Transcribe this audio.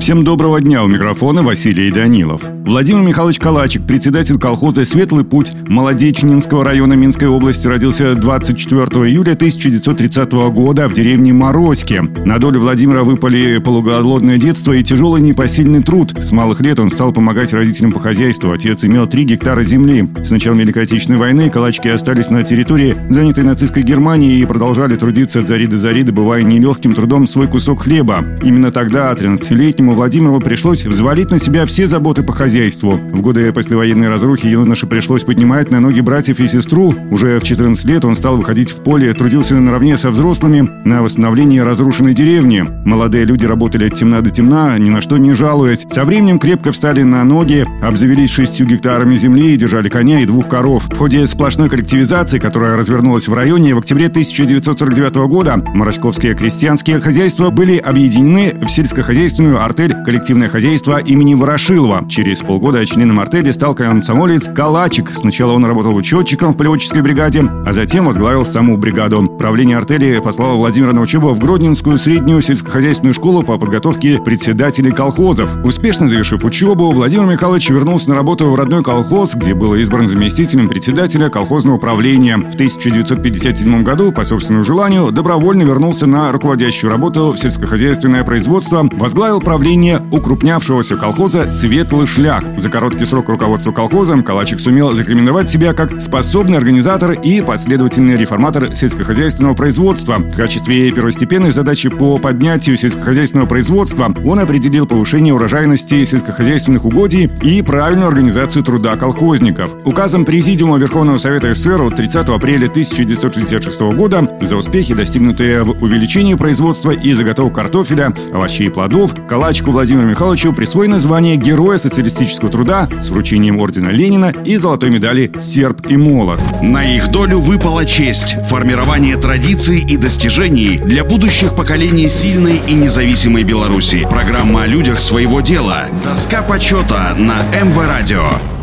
Всем доброго дня, у микрофона Василий Данилов. Владимир Михайлович Калачик, председатель колхоза «Светлый путь» Молодечнинского района Минской области, родился 24 июля 1930 года в деревне Морозьке. На долю Владимира выпали полуголодное детство и тяжелый непосильный труд. С малых лет он стал помогать родителям по хозяйству. Отец имел 3 гектара земли. С началом Великой Отечественной войны Калачики остались на территории, занятой нацистской Германией, и продолжали трудиться от зари до зари, добывая нелегким трудом свой кусок хлеба. Именно тогда 13-летнему Великому Владимиру пришлось взвалить на себя все заботы по хозяйству. В годы послевоенной разрухи юноше пришлось поднимать на ноги братьев и сестру. Уже в 14 лет он стал выходить в поле, трудился наравне со взрослыми на восстановлении разрушенной деревни. Молодые люди работали от темна до темна, ни на что не жалуясь. Со временем крепко встали на ноги, обзавелись шестью гектарами земли и держали коня и двух коров. В ходе сплошной коллективизации, которая развернулась в районе, в октябре 1949 года моросковские крестьянские хозяйства были объединены в сельскохозяйственную арт артель «Коллективное хозяйство» имени Ворошилова. Через полгода членом артели стал комсомолец Калачик. Сначала он работал учетчиком в полеводческой бригаде, а затем возглавил саму бригаду. Правление артели послало Владимира на учебу в Гродненскую среднюю сельскохозяйственную школу по подготовке председателей колхозов. Успешно завершив учебу, Владимир Михайлович вернулся на работу в родной колхоз, где был избран заместителем председателя колхозного управления. В 1957 году, по собственному желанию, добровольно вернулся на руководящую работу в сельскохозяйственное производство, возглавил правление правления укрупнявшегося колхоза «Светлый шлях». За короткий срок руководства колхозом Калачик сумел закременовать себя как способный организатор и последовательный реформатор сельскохозяйственного производства. В качестве первостепенной задачи по поднятию сельскохозяйственного производства он определил повышение урожайности сельскохозяйственных угодий и правильную организацию труда колхозников. Указом Президиума Верховного Совета СССР от 30 апреля 1966 года за успехи, достигнутые в увеличении производства и заготовок картофеля, овощей и плодов, Калач Мальчику Владимиру Михайловичу присвоено звание Героя социалистического труда с вручением ордена Ленина и золотой медали «Серб и молот». На их долю выпала честь – формирование традиций и достижений для будущих поколений сильной и независимой Беларуси. Программа о людях своего дела. Доска почета на МВ Радио.